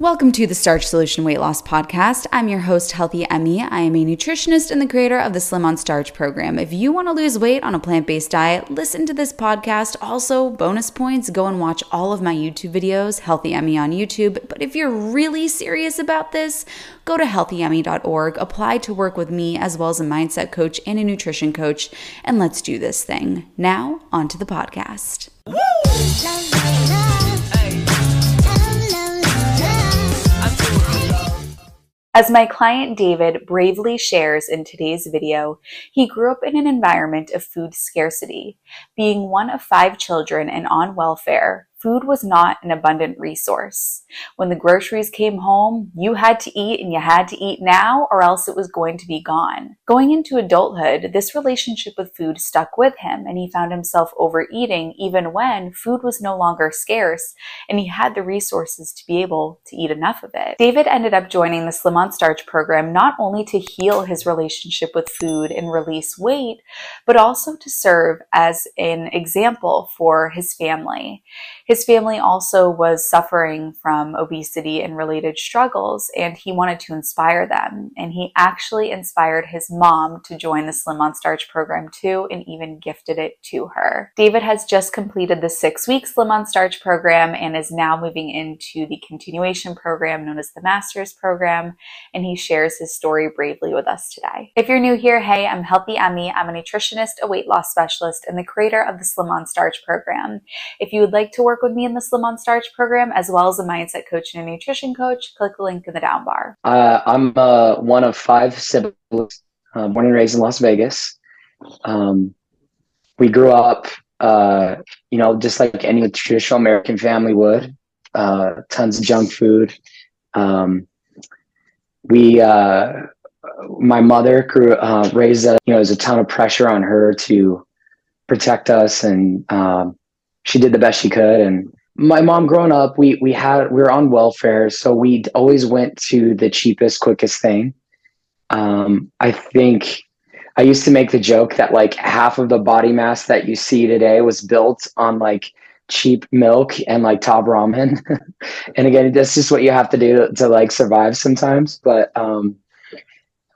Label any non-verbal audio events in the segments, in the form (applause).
Welcome to the Starch Solution Weight Loss Podcast. I'm your host, Healthy Emmie. I am a nutritionist and the creator of the Slim on Starch program. If you want to lose weight on a plant based diet, listen to this podcast. Also, bonus points, go and watch all of my YouTube videos, Healthy Emmie on YouTube. But if you're really serious about this, go to healthyemmie.org, apply to work with me as well as a mindset coach and a nutrition coach, and let's do this thing. Now, on to the podcast. As my client David bravely shares in today's video, he grew up in an environment of food scarcity. Being one of five children and on welfare, food was not an abundant resource. When the groceries came home, you had to eat and you had to eat now or else it was going to be gone. Going into adulthood, this relationship with food stuck with him and he found himself overeating even when food was no longer scarce and he had the resources to be able to eat enough of it. David ended up joining the Slim on Starch program not only to heal his relationship with food and release weight, but also to serve as an example for his family. His family also was suffering from obesity and related struggles, and he wanted to inspire them. And he actually inspired his mom to join the Slim on Starch program too, and even gifted it to her. David has just completed the six week Slim on Starch program and is now moving into the continuation program known as the Master's program, and he shares his story bravely with us today. If you're new here, hey, I'm Healthy Emmie. I'm a nutritionist, a weight loss specialist, and the creator of the Slim on Starch program. If you would like to work work with me in the Slim on Starch program, as well as a mindset coach and a nutrition coach, click the link in the down bar. Uh, I'm uh, one of five siblings, uh, born and raised in Las Vegas. Um, we grew up, uh, you know, just like any traditional American family would. Uh, tons of junk food. Um, we, uh, my mother grew, raised, a, you know, there's a ton of pressure on her to protect us and um, she did the best she could. And my mom growing up, we we had we were on welfare, so we always went to the cheapest, quickest thing. Um, I think I used to make the joke that like half of the body mass that you see today was built on like cheap milk and like top ramen. (laughs) and again, that's just what you have to do to, to like survive sometimes. But um,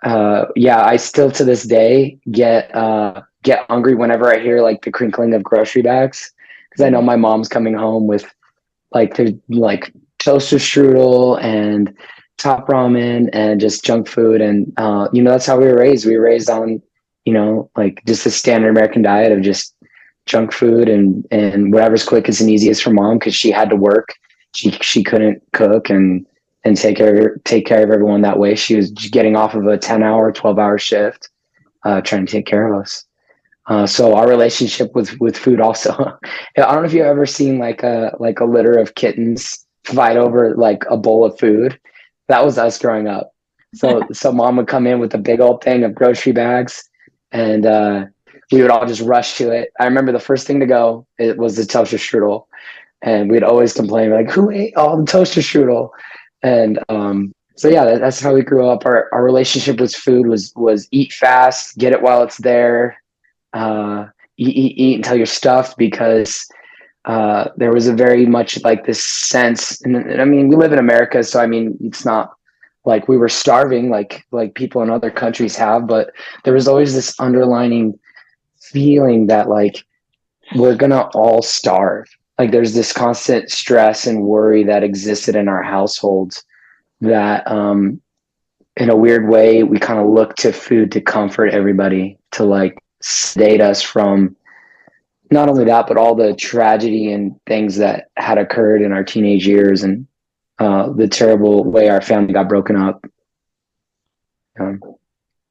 uh, yeah, I still to this day get uh, get hungry whenever I hear like the crinkling of grocery bags because I know my mom's coming home with like the like toaster strudel and top ramen and just junk food. And uh, you know that's how we were raised. We were raised on you know like just the standard american diet of just junk food and and whatever's quickest and easiest for mom because she had to work. She she couldn't cook and and take care of, take care of everyone that way. She was getting off of a 10 hour 12 hour shift uh, trying to take care of us uh, so our relationship with with food also. (laughs) I don't know if you've ever seen like a like a litter of kittens fight over like a bowl of food. That was us growing up. So (laughs) so mom would come in with a big old thing of grocery bags, and uh, we would all just rush to it. I remember the first thing to go it was the toaster strudel, and we'd always complain like, "Who ate all the toaster strudel?" And um, so yeah, that, that's how we grew up. Our our relationship with food was was eat fast, get it while it's there, uh, eat, eat, eat until you're stuffed because uh, there was a very much like this sense. And, and, I mean, we live in America, so I mean, it's not like we were starving like like people in other countries have, but there was always this underlining feeling that like we're gonna all starve. Like there's this constant stress and worry that existed in our households that um in a weird way we kind of look to food to comfort everybody to like sedate us from not only that, but all the tragedy and things that had occurred in our teenage years and uh, the terrible way our family got broken up. Um,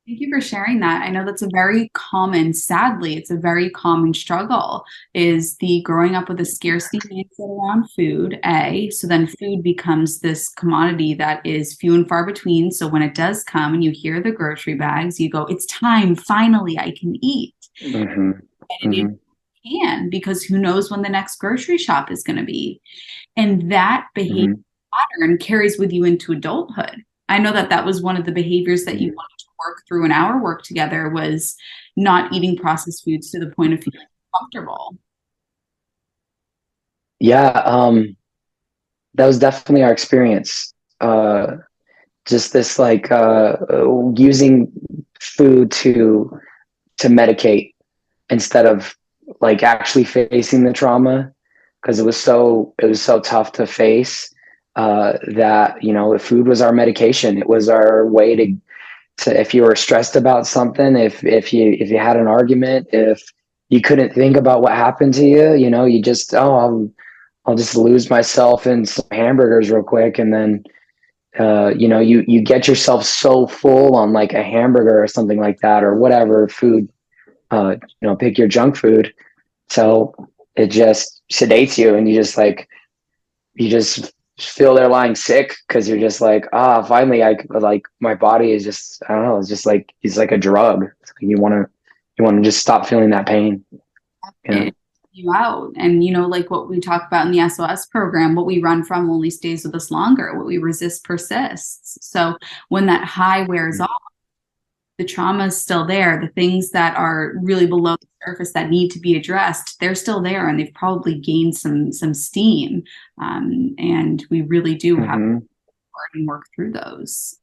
Thank you for sharing that. I know that's a very common, sadly, it's a very common struggle is the growing up with a scarcity mindset around food, A. So then food becomes this commodity that is few and far between. So when it does come and you hear the grocery bags, you go, it's time, finally, I can eat. Mm-hmm. And mm-hmm. it can because who knows when the next grocery shop is going to be. And that behavior mm-hmm. pattern carries with you into adulthood. I know that that was one of the behaviors that you mm-hmm. wanted work through in our work together was not eating processed foods to the point of feeling comfortable. Yeah, um, that was definitely our experience. uh, just this like uh, using food to to medicate instead of like actually facing the trauma because it was so it was so tough to face uh, that you know food was our medication it was our way to to if you were stressed about something if if you if you had an argument if you couldn't think about what happened to you you know you just oh I'll I'll just lose myself in some hamburgers real quick and then uh, you know you you get yourself so full on like a hamburger or something like that or whatever food uh, you know pick your junk food. So it just sedates you and you just like you just feel they're lying sick because you're just like ah finally i like my body is just i don't know it's just like it's like a drug. You want to you want to just stop feeling that pain. You, know? you out. And you know like what we talk about in the sos program what we run from only stays with us longer. What we resist persists. So when that high wears mm-hmm. off the trauma is still there the things that are really below the surface that need to be addressed they're still there and they've probably gained some some steam um, and we really do mm-hmm. have to and work through those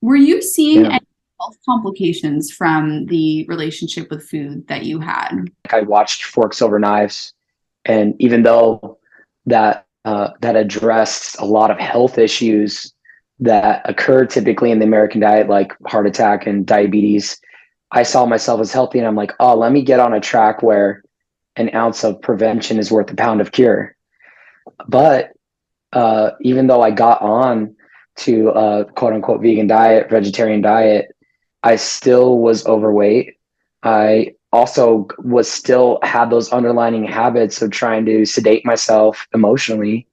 were you seeing yeah. any health complications from the relationship with food that you had i watched forks over knives and even though that uh, that addressed a lot of health issues that occur typically in the American diet, like heart attack and diabetes, I saw myself as healthy and I'm like, oh, let me get on a track where an ounce of prevention is worth a pound of cure. But uh, even though I got on to a quote unquote vegan diet, vegetarian diet, I still was overweight. I also was still had those underlining habits of trying to sedate myself emotionally.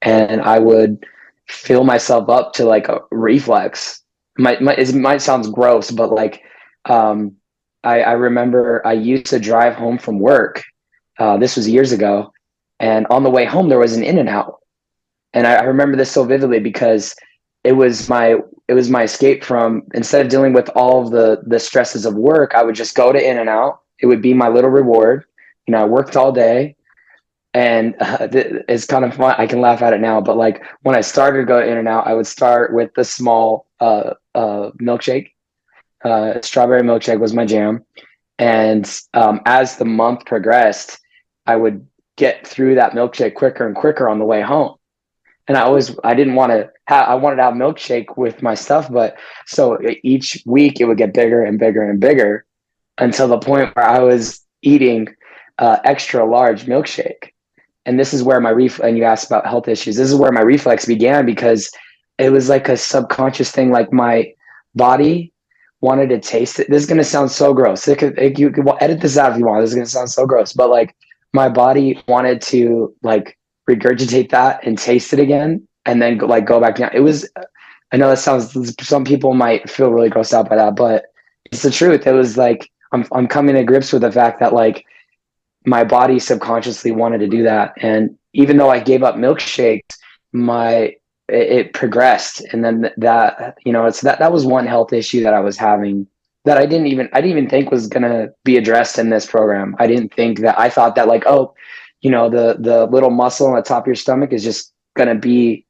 And I would fill myself up to like a reflex. Might, might it might sounds gross, but like um, I, I remember I used to drive home from work. Uh, this was years ago, and on the way home there was an In-N-Out, and I, I remember this so vividly because it was my it was my escape from instead of dealing with all of the the stresses of work, I would just go to In-N-Out. It would be my little reward. You know, I worked all day and (laughs) uh, it's kind of fun. I can laugh at it now, but like when I started to go in and out, I would start with the small uh, uh, milkshake. Uh, strawberry milkshake was my jam, and um, as the month progressed, I would get through that milkshake quicker and quicker on the way home. And I always I didn't want to have I wanted to have milkshake with my stuff, but so each week it would get bigger and bigger and bigger until the point where I was eating uh, extra large milkshake and this is where my ref and you asked about health issues this is where my reflex began because it was like a subconscious thing like my body wanted to taste it. This is going to sound so gross. It could, it, you could edit this out if you want. This is going to sound so gross but like my body wanted to like regurgitate that and taste it again and then go, like go back down. It was i know that sounds some people might feel really grossed out by that but it's the truth. It was like i'm, I'm coming to grips with the fact that like my body subconsciously wanted to do that. And even though I gave up milkshakes, my it, it progressed. And then that, you know, it's that that was one health issue that I was having that I didn't even I didn't even think was gonna be addressed in this program. I didn't think that I thought that like, oh, you know, the the little muscle on the top of your stomach is just gonna be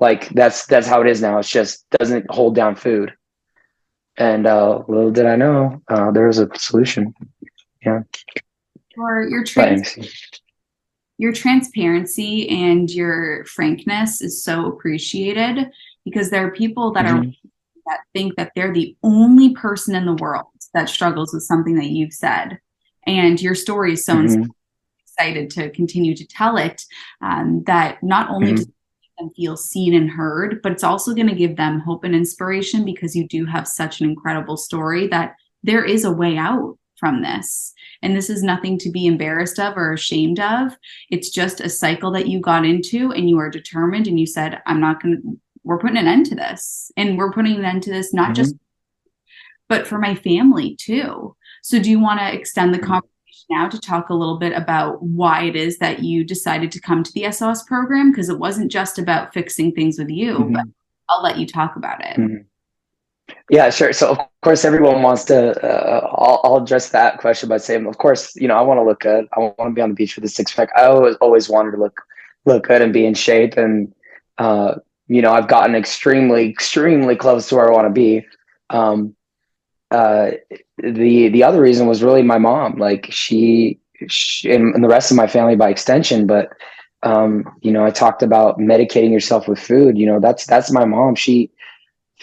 like that's that's how it is now. It's just doesn't hold down food. And uh, little did I know, uh, there was a solution. Yeah your your trans- your transparency and your frankness is so appreciated because there are people that mm-hmm. are that think that they're the only person in the world that struggles with something that you've said and your story is so mm-hmm. excited to continue to tell it um, that not only mm-hmm. does them feel seen and heard but it's also going to give them hope and inspiration because you do have such an incredible story that there is a way out from this and this is nothing to be embarrassed of or ashamed of. It's just a cycle that you got into and you are determined and you said, I'm not going to, we're putting an end to this. And we're putting an end to this, not mm-hmm. just, but for my family too. So do you want to extend the mm-hmm. conversation now to talk a little bit about why it is that you decided to come to the SOS program? Because it wasn't just about fixing things with you, mm-hmm. but I'll let you talk about it. Mm-hmm. Yeah, sure. So of course, everyone wants to. Uh, I'll, I'll, address that question by saying, of course, you know, I want to look good. I want to be on the beach with a six pack. I always always wanted to look look good and be in shape. And uh, you know, I've gotten extremely, extremely close to where I want to be. Um, uh, the the other reason was really my mom. Like she, she and, and the rest of my family by extension. But um, you know, I talked about medicating yourself with food. You know, that's that's my mom. She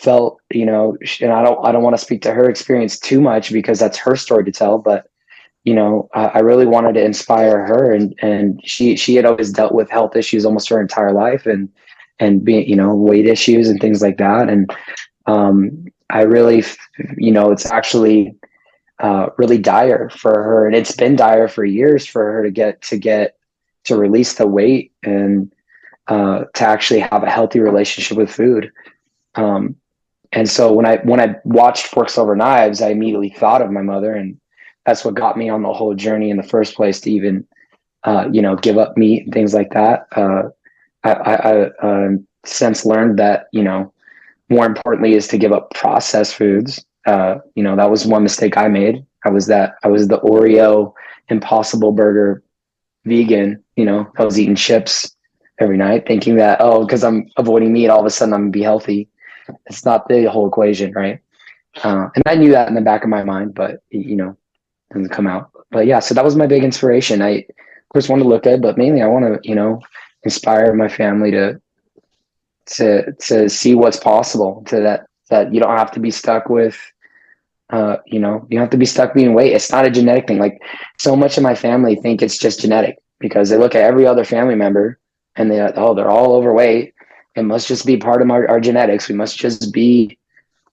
felt, you know, and I don't I don't want to speak to her experience too much because that's her story to tell. But you know, I, I really wanted to inspire her, and and she she had always dealt with health issues almost her entire life, and and being you know weight issues and things like that, and um, I really, you know, it's actually uh, really dire for her, and it's been dire for years for her to get to get to release the weight and uh, to actually have a healthy relationship with food. Um, and so when I when I watched Forks Over Knives, I immediately thought of my mother, and that's what got me on the whole journey in the first place to even, uh, you know, give up meat and things like that. Uh, I, I, I uh, since learned that you know more importantly is to give up processed foods. Uh, you know, that was one mistake I made. I was that I was the Oreo Impossible Burger vegan. You know, I was eating chips every night, thinking that oh, because I'm avoiding meat, all of a sudden I'm gonna be healthy. It's not the whole equation, right? Uh, and I knew that in the back of my mind, but you know, didn't come out. But yeah, so that was my big inspiration. I of course want to look good, but mainly I want to you know inspire my family to to to see what's possible to that that you don't have to be stuck with uh, you know you have to be stuck being weight it's not a genetic thing like so much of my family think it's just genetic because they look at every other family member and they oh they're all overweight it must just be part of our, our genetics we must just be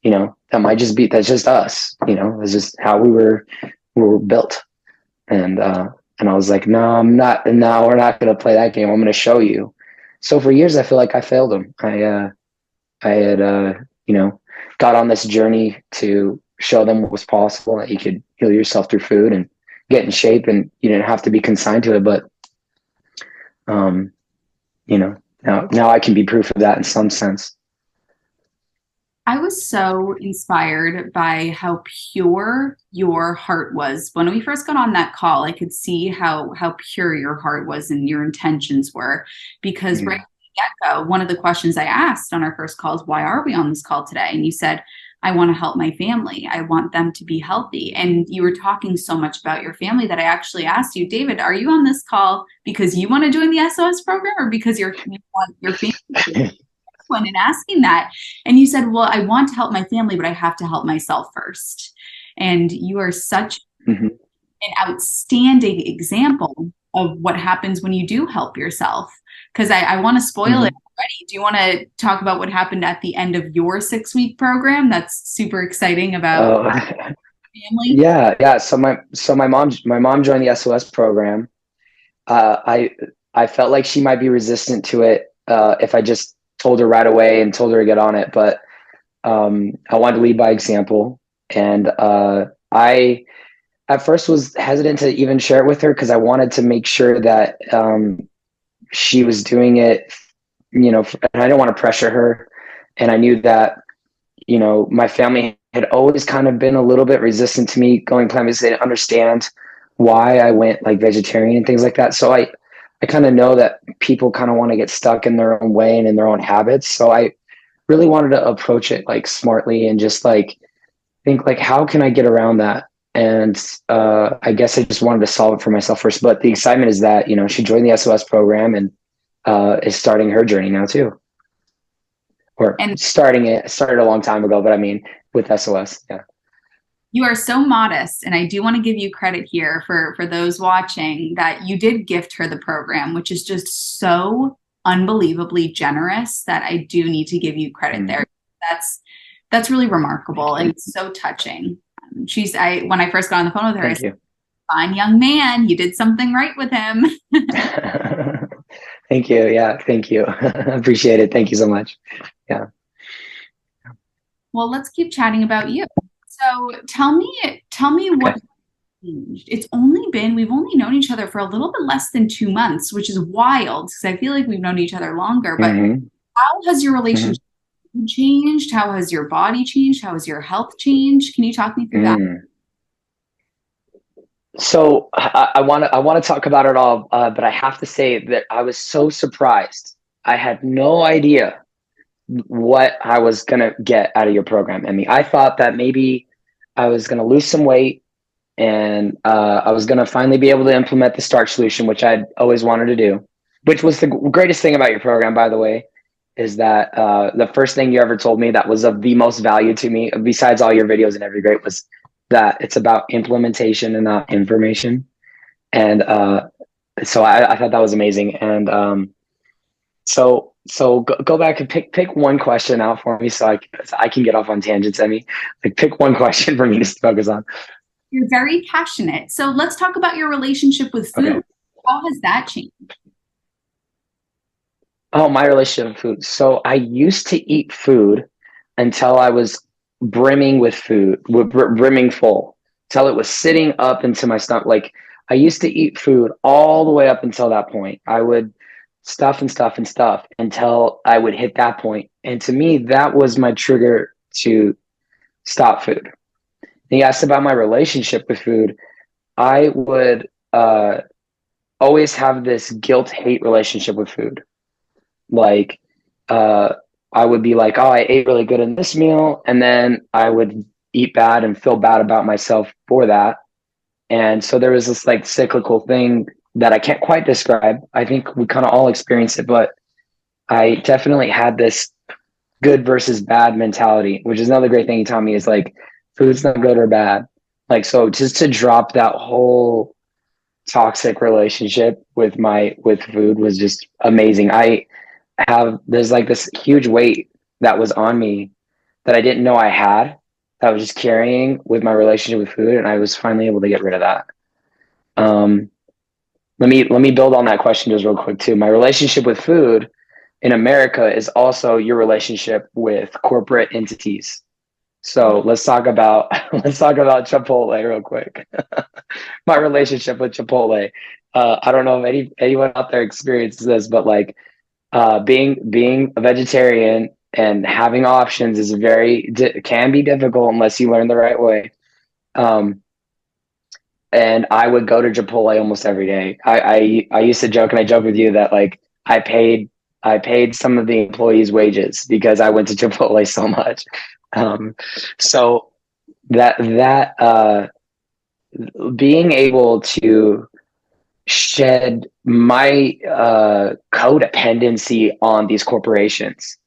you know that might just be that's just us you know it's just how we were we were built and uh and i was like no i'm not no we're not going to play that game i'm going to show you so for years, I feel like I failed him. I, uh, I had, uh, you know, got on this journey to show them what was possible that you could heal yourself through food and get in shape and you didn't have to be consigned to it. But, um, you know, now, now I can be proof of that in some sense. I was so inspired by how pure your heart was. When we first got on that call, I could see how how pure your heart was and your intentions were. Because mm-hmm. right get go, one of the questions I asked on our first call is, "Why are we on this call today?" And you said, "I want to help my family. I want them to be healthy." And you were talking so much about your family that I actually asked you, David, "Are you on this call because you want to join the SOS program, or because you're, you want your family?" (laughs) one in asking that. And you said, Well, I want to help my family, but I have to help myself first. And you are such mm-hmm. an outstanding example of what happens when you do help yourself. Because I, I want to spoil mm-hmm. it already. Do you want to talk about what happened at the end of your six week program? That's super exciting about uh, family. (laughs) Yeah, yeah. So my so my mom my mom joined the SOS program. Uh, I I felt like she might be resistant to it uh, if I just told her right away and told her to get on it. But um, I wanted to lead by example, and uh, I at first was hesitant to even share it with her because I wanted to make sure that um, she was doing it. You know, and I didn't want to pressure her, and I knew that you know my family had always kind of been a little bit resistant to me going plant based. They didn't understand why I went like vegetarian and things like that. So I I kind of know that people kind of want to get stuck in their own way and in their own habits. So I really wanted to approach it like smartly and just like think like how can I get around that? And uh, I guess I just wanted to solve it for myself first. But the excitement is that you know she joined the SOS program and uh, is starting her journey now too, or and starting it started a long time ago. But I mean with SOS, yeah. You are so modest and i do want to give you credit here for for those watching that you did gift her the program which is just so unbelievably generous that i do need to give you credit mm-hmm. there. That's that's really remarkable and it's so touching. She's i when i first got on the phone with her Thank I said, fine young man you did something right with him (laughs) thank you yeah thank you (laughs) appreciate it thank you so much yeah well let's keep chatting about you so tell me, tell me okay. what changed. It's only been we've only known each other for a little bit less than two months, which is wild because I feel like we've known each other longer. But mm-hmm. how has your relationship mm-hmm. changed? How has your body changed? How has your health changed? Can you talk me through mm. that? So I want to I want to talk about it all, uh, but I have to say that I was so surprised. I had no idea what I was gonna get out of your program. Mean, I thought that maybe I was gonna lose some weight and uh, I was gonna finally be able to implement the starch solution, which I'd always wanted to do. Which was the greatest thing about your program, by the way, is that uh, the first thing you ever told me that was of the most value to me, besides all your videos and every great, was that it's about implementation and not information. And uh, so I, I, thought that was amazing. And um, so so go, go back and pick pick one question out for me so I, so I can get off on tangents. Mean, like pick one (laughs) question for me to focus on. You're very passionate. So let's talk about your relationship with food. Okay. How has that changed? Oh, my relationship with food. So I used to eat food until I was brimming with food, with brimming full, till it was sitting up into my stomach. Like I used to eat food all the way up until that point. I would stuff and stuff and stuff until I would hit that point. And to me, that was my trigger to stop food. And you asked about my relationship with food. I would uh, always have this guilt hate relationship with food. Like, uh, I would be like, oh, I ate really good in this meal. And then I would eat bad and feel bad about myself for that. And so there was this like cyclical thing that I can't quite describe. I think we kind of all experience it, but I definitely had this good versus bad mentality, which is another great thing he taught me is like food's not good or bad. Like so just to drop that whole toxic relationship with my with food was just amazing. I have there's like this huge weight that was on me that I didn't know I had that I was just carrying with my relationship with food and I was finally able to get rid of that. Um let me let me build on that question just real quick too. My relationship with food in America is also your relationship with corporate entities. So let's talk about (laughs) let's talk about Chipotle real quick. (laughs) My relationship with Chipotle. Uh, I don't know if any anyone out there experiences this, but like uh, being being a vegetarian and having options is very can be difficult unless you learn the right way. Um, and I would go to Chipotle almost every day. I, I I used to joke and I joke with you that like I paid I paid some of the employees' wages because I went to (laughs) Chipotle so much. Um, so that that uh, being able to shed my uh, codependency on these corporations.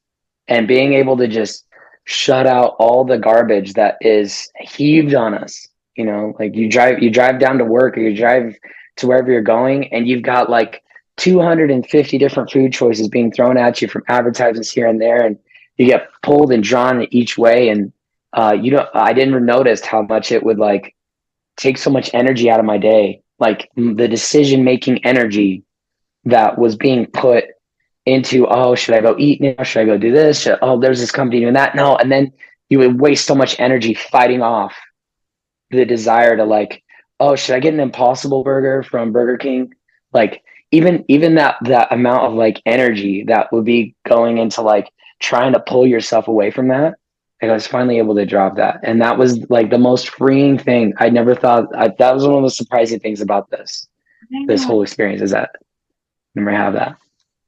And being able to just shut out all the garbage that is heaved on us you know like you drive you drive down to work or you drive to wherever you're going and you've got like 250 different food choices being thrown at you from advertisements here and there and you get pulled and drawn each way and uh, you know i didn't notice how much it would like take so much energy out of my day like the decision making energy that was being put into oh should i go eat now should i go do this should, oh there's this company doing that no and then you would waste so much energy fighting off the desire to like, oh, should I get an impossible burger from Burger King? Like even even that that amount of like energy that would be going into like trying to pull yourself away from that. Like I was finally able to drop that. And that was like the most freeing thing. I never thought I, that was one of the surprising things about this, this whole experience is that I never have that.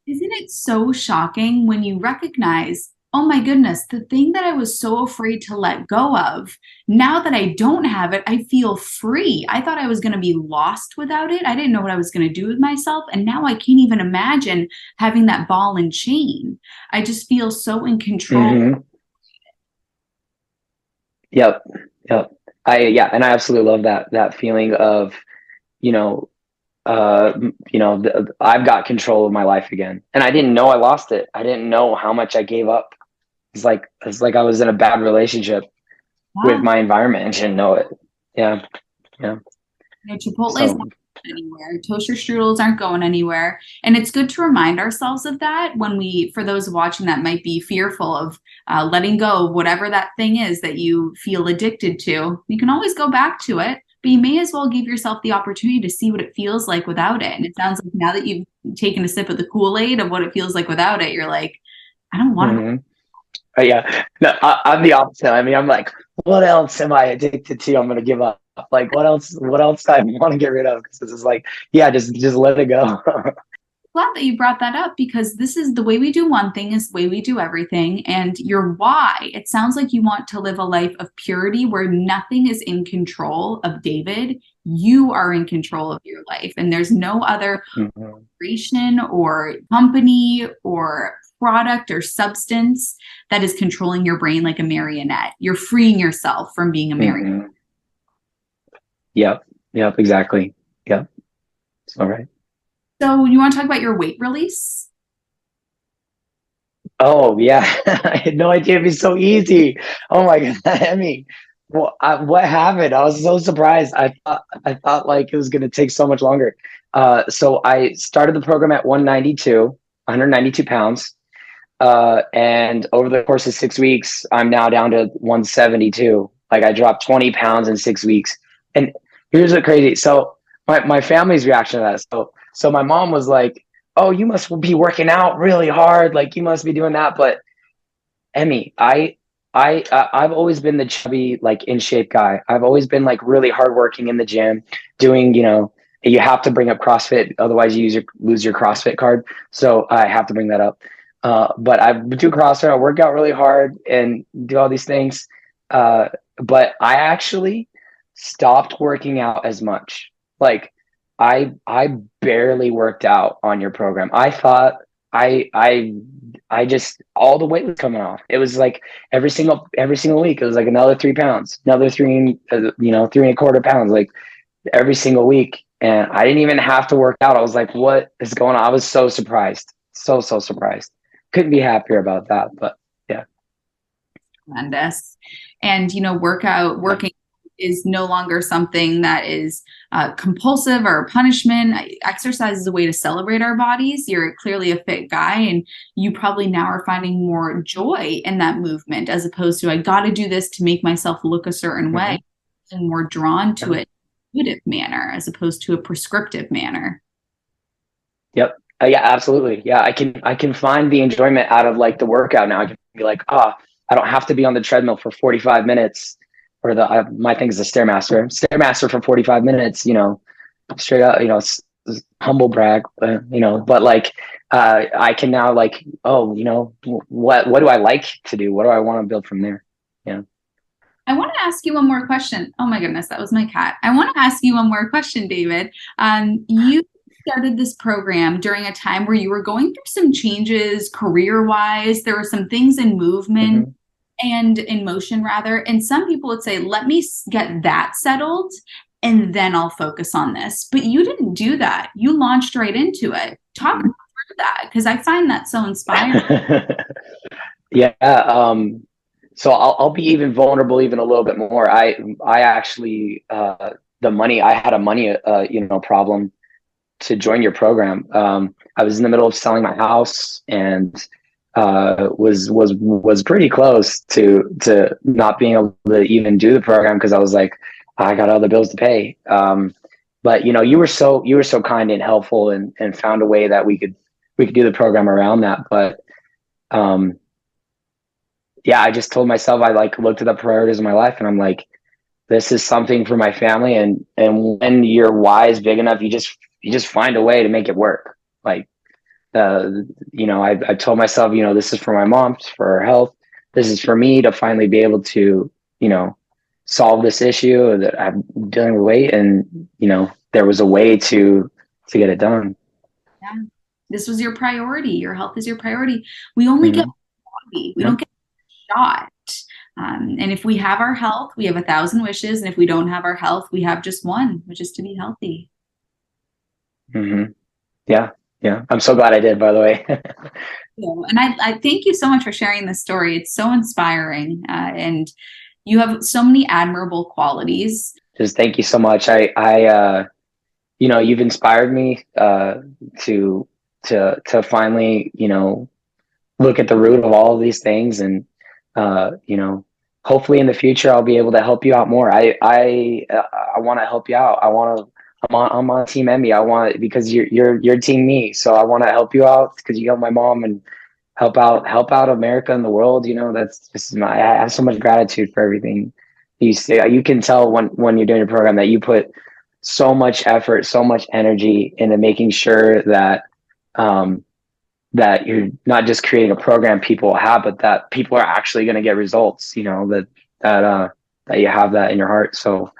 Isn't it so shocking when you recognize oh my goodness, the thing that I was so afraid to let go of, now that I don't have it, I feel free. I thought I was going to be lost without it. I didn't know what I was going to do with myself. And now I can't even imagine having that ball and chain. I just feel so in control. Mm-hmm. Yep. Yep. I, yeah. And I absolutely love that, that feeling of, you know, uh, you know, th- I've got control of my life again. And I didn't know I lost it. I didn't know how much I gave up it's like it's like I was in a bad relationship wow. with my environment and didn't know it. Yeah, yeah. yeah Chipotle's so, anywhere. Toaster strudels aren't going anywhere, and it's good to remind ourselves of that when we, for those watching that might be fearful of uh, letting go of whatever that thing is that you feel addicted to. You can always go back to it, but you may as well give yourself the opportunity to see what it feels like without it. And it sounds like now that you've taken a sip of the Kool Aid of what it feels like without it, you're like, I don't want to. Mm-hmm uh, yeah, no, I, am the opposite. I mean, I'm like, what else am I addicted to? I'm gonna give up. Like, what else? What else I (laughs) want to get rid of? Because this is like, yeah, just just let it go. (laughs) glad that you brought that up because this is the way we do one thing is the way we do everything and your why it sounds like you want to live a life of purity where nothing is in control of david you are in control of your life and there's no other mm-hmm. creation or company or product or substance that is controlling your brain like a marionette you're freeing yourself from being a marionette mm-hmm. Yep yep exactly yep all right so you want to talk about your weight release? Oh yeah, (laughs) I had no idea it'd be so easy. Oh my (laughs) god, I mean, well, I, what happened? I was so surprised. I thought I thought like it was going to take so much longer. Uh, so I started the program at 192, 192 pounds, uh, and over the course of six weeks, I'm now down to 172. Like I dropped 20 pounds in six weeks. And here's what crazy. So my my family's reaction to that. So so my mom was like, "Oh, you must be working out really hard. Like you must be doing that." But Emmie, I I uh, I've always been the chubby, like in shape guy. I've always been like really hardworking in the gym, doing you know. You have to bring up CrossFit, otherwise you your, lose your CrossFit card. So I have to bring that up. Uh, but I do CrossFit. I work out really hard and do all these things. Uh, but I actually stopped working out as much. Like I I barely worked out on your program. I thought I I I just all the weight was coming off. It was like every single every single week it was like another three pounds, another three uh, you know three and a quarter pounds like every single week, and I didn't even have to work out. I was like, what is going on? I was so surprised, so so surprised. Couldn't be happier about that, but yeah. Tremendous, and you know, workout working is no longer something that is uh, compulsive or punishment. Exercise is a way to celebrate our bodies. You're clearly a fit guy, and you probably now are finding more joy in that movement as opposed to I got to do this to make myself look a certain mm-hmm. way, and more drawn to it intuitive manner as opposed to a prescriptive manner. Yep. Uh, yeah, absolutely. Yeah, I can I can find the enjoyment out of like the workout now. I can be like, ah, oh, I don't have to be on the treadmill for 45 minutes or the uh, my thing is the stairmaster stairmaster for 45 minutes you know straight up you know humble brag uh, you know but like uh, i can now like oh you know what what do i like to do what do i want to build from there yeah I want to ask you one more question. Oh my goodness, that was my cat. I want to ask you one more question, David. Um, you started this program during a time where you were going through some changes career wise. There were some things in movement. Mm-hmm and in motion rather. And some people would say, let me get that settled and then I'll focus on this. But you didn't do that. You launched right into it. Talk about that because I find that so inspiring. (laughs) yeah. Um, so I'll, I'll be even vulnerable even a little bit more. I I actually uh, the money I had a money uh, you know problem to join your program. Um, I was in the middle of selling my house and uh, was was was pretty close to to not being able to even do the program because I was like, I got other bills to pay. Um, but you know, you were so you were so kind and helpful and and found a way that we could we could do the program around that. But um, yeah, I just told myself I like looked at the priorities of my life and I'm like, this is something for my family and and when your why is big enough, you just you just find a way to make it work. Like uh, you know, I, I told myself, you know, this is for my mom, for her health. This is for me to finally be able to, you know, solve this issue that I'm dealing with weight. And, you know, there was a way to, to get it done. Yeah. This was your priority. Your health is your priority. We only mm-hmm. get body. We yeah. don't get shot. Um, and if we have our health, we have a thousand wishes. And if we don't have our health, we have just one, which is to be healthy. Mm-hmm. Yeah yeah. I'm so glad i did by the way. (laughs) And I, I thank you so much for sharing this story. It's so inspiring uh, and you have so many admirable qualities. Just thank you so much. I i uh you know you've inspired me uh to to to finally you know look at the root of all of these things and uh you know hopefully in the future i'll be able to help you out more. I i uh, i want to help you out. I want to I'm on I'm on Team Emmie. I want because you're you're you're Team Me, so I want to help you out because you help my mom and help out help out America and the world. You know, that's just my, I have so much gratitude for everything you say. You can tell when when you're doing your program that you put so much effort, so much energy into making sure that um, that you're not just creating a program people have, but that people are actually going to get results. You know that that uh, that you have that in your heart. So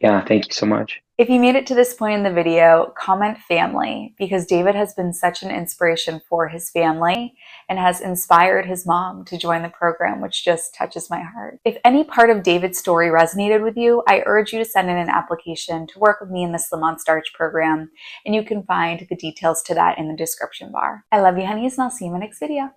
yeah, thank you so much. If you made it to this point in the video, comment family because David has been such an inspiration for his family and has inspired his mom to join the program, which just touches my heart. If any part of David's story resonated with you, I urge you to send in an application to work with me in the Slim on Starch program, and you can find the details to that in the description bar. I love you, honeys, and I'll see you in my next video.